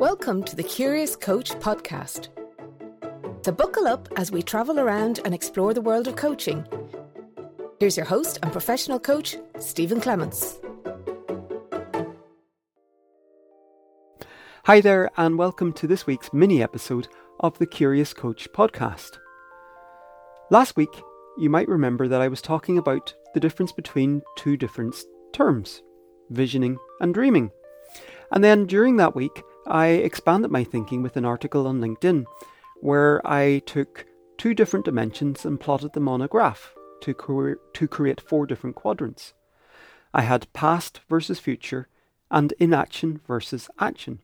Welcome to the Curious Coach podcast. So, buckle up as we travel around and explore the world of coaching. Here's your host and professional coach, Stephen Clements. Hi there, and welcome to this week's mini episode of the Curious Coach podcast. Last week, you might remember that I was talking about the difference between two different terms visioning and dreaming. And then during that week, I expanded my thinking with an article on LinkedIn where I took two different dimensions and plotted them on a graph to, cre- to create four different quadrants. I had past versus future and inaction versus action.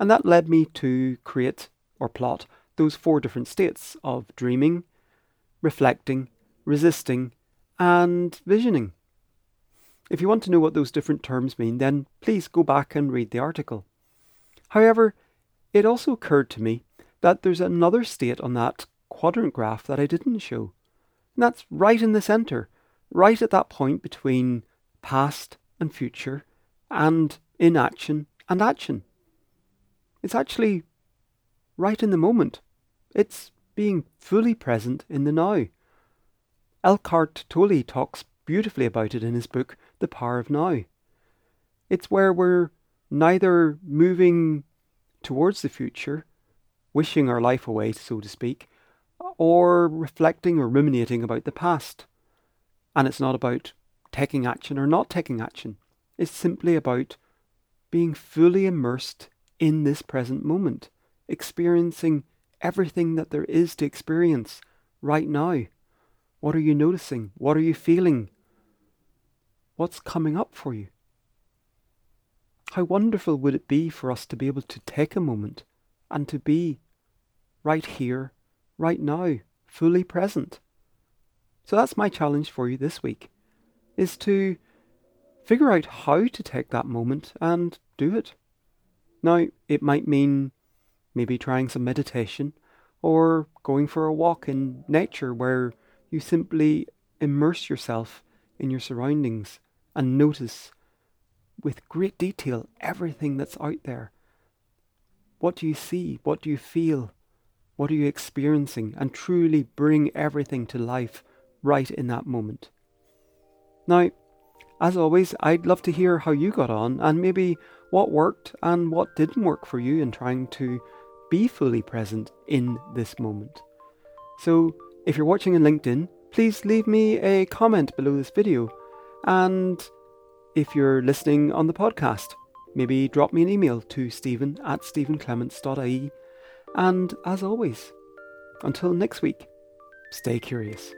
And that led me to create or plot those four different states of dreaming, reflecting, resisting, and visioning. If you want to know what those different terms mean, then please go back and read the article. However, it also occurred to me that there's another state on that quadrant graph that I didn't show. And that's right in the centre, right at that point between past and future, and inaction and action. It's actually right in the moment. It's being fully present in the now. Eckhart Tolle talks beautifully about it in his book, The Power of Now. It's where we're neither moving towards the future, wishing our life away, so to speak, or reflecting or ruminating about the past. And it's not about taking action or not taking action. It's simply about being fully immersed in this present moment, experiencing everything that there is to experience right now. What are you noticing? What are you feeling? What's coming up for you? How wonderful would it be for us to be able to take a moment and to be right here, right now, fully present? So that's my challenge for you this week, is to figure out how to take that moment and do it. Now, it might mean maybe trying some meditation or going for a walk in nature where you simply immerse yourself in your surroundings and notice with great detail everything that's out there. What do you see? What do you feel? What are you experiencing? And truly bring everything to life right in that moment. Now, as always, I'd love to hear how you got on and maybe what worked and what didn't work for you in trying to be fully present in this moment. So, if you're watching on LinkedIn, please leave me a comment below this video and if you're listening on the podcast, maybe drop me an email to stephen at stephenclements.ie. And as always, until next week, stay curious.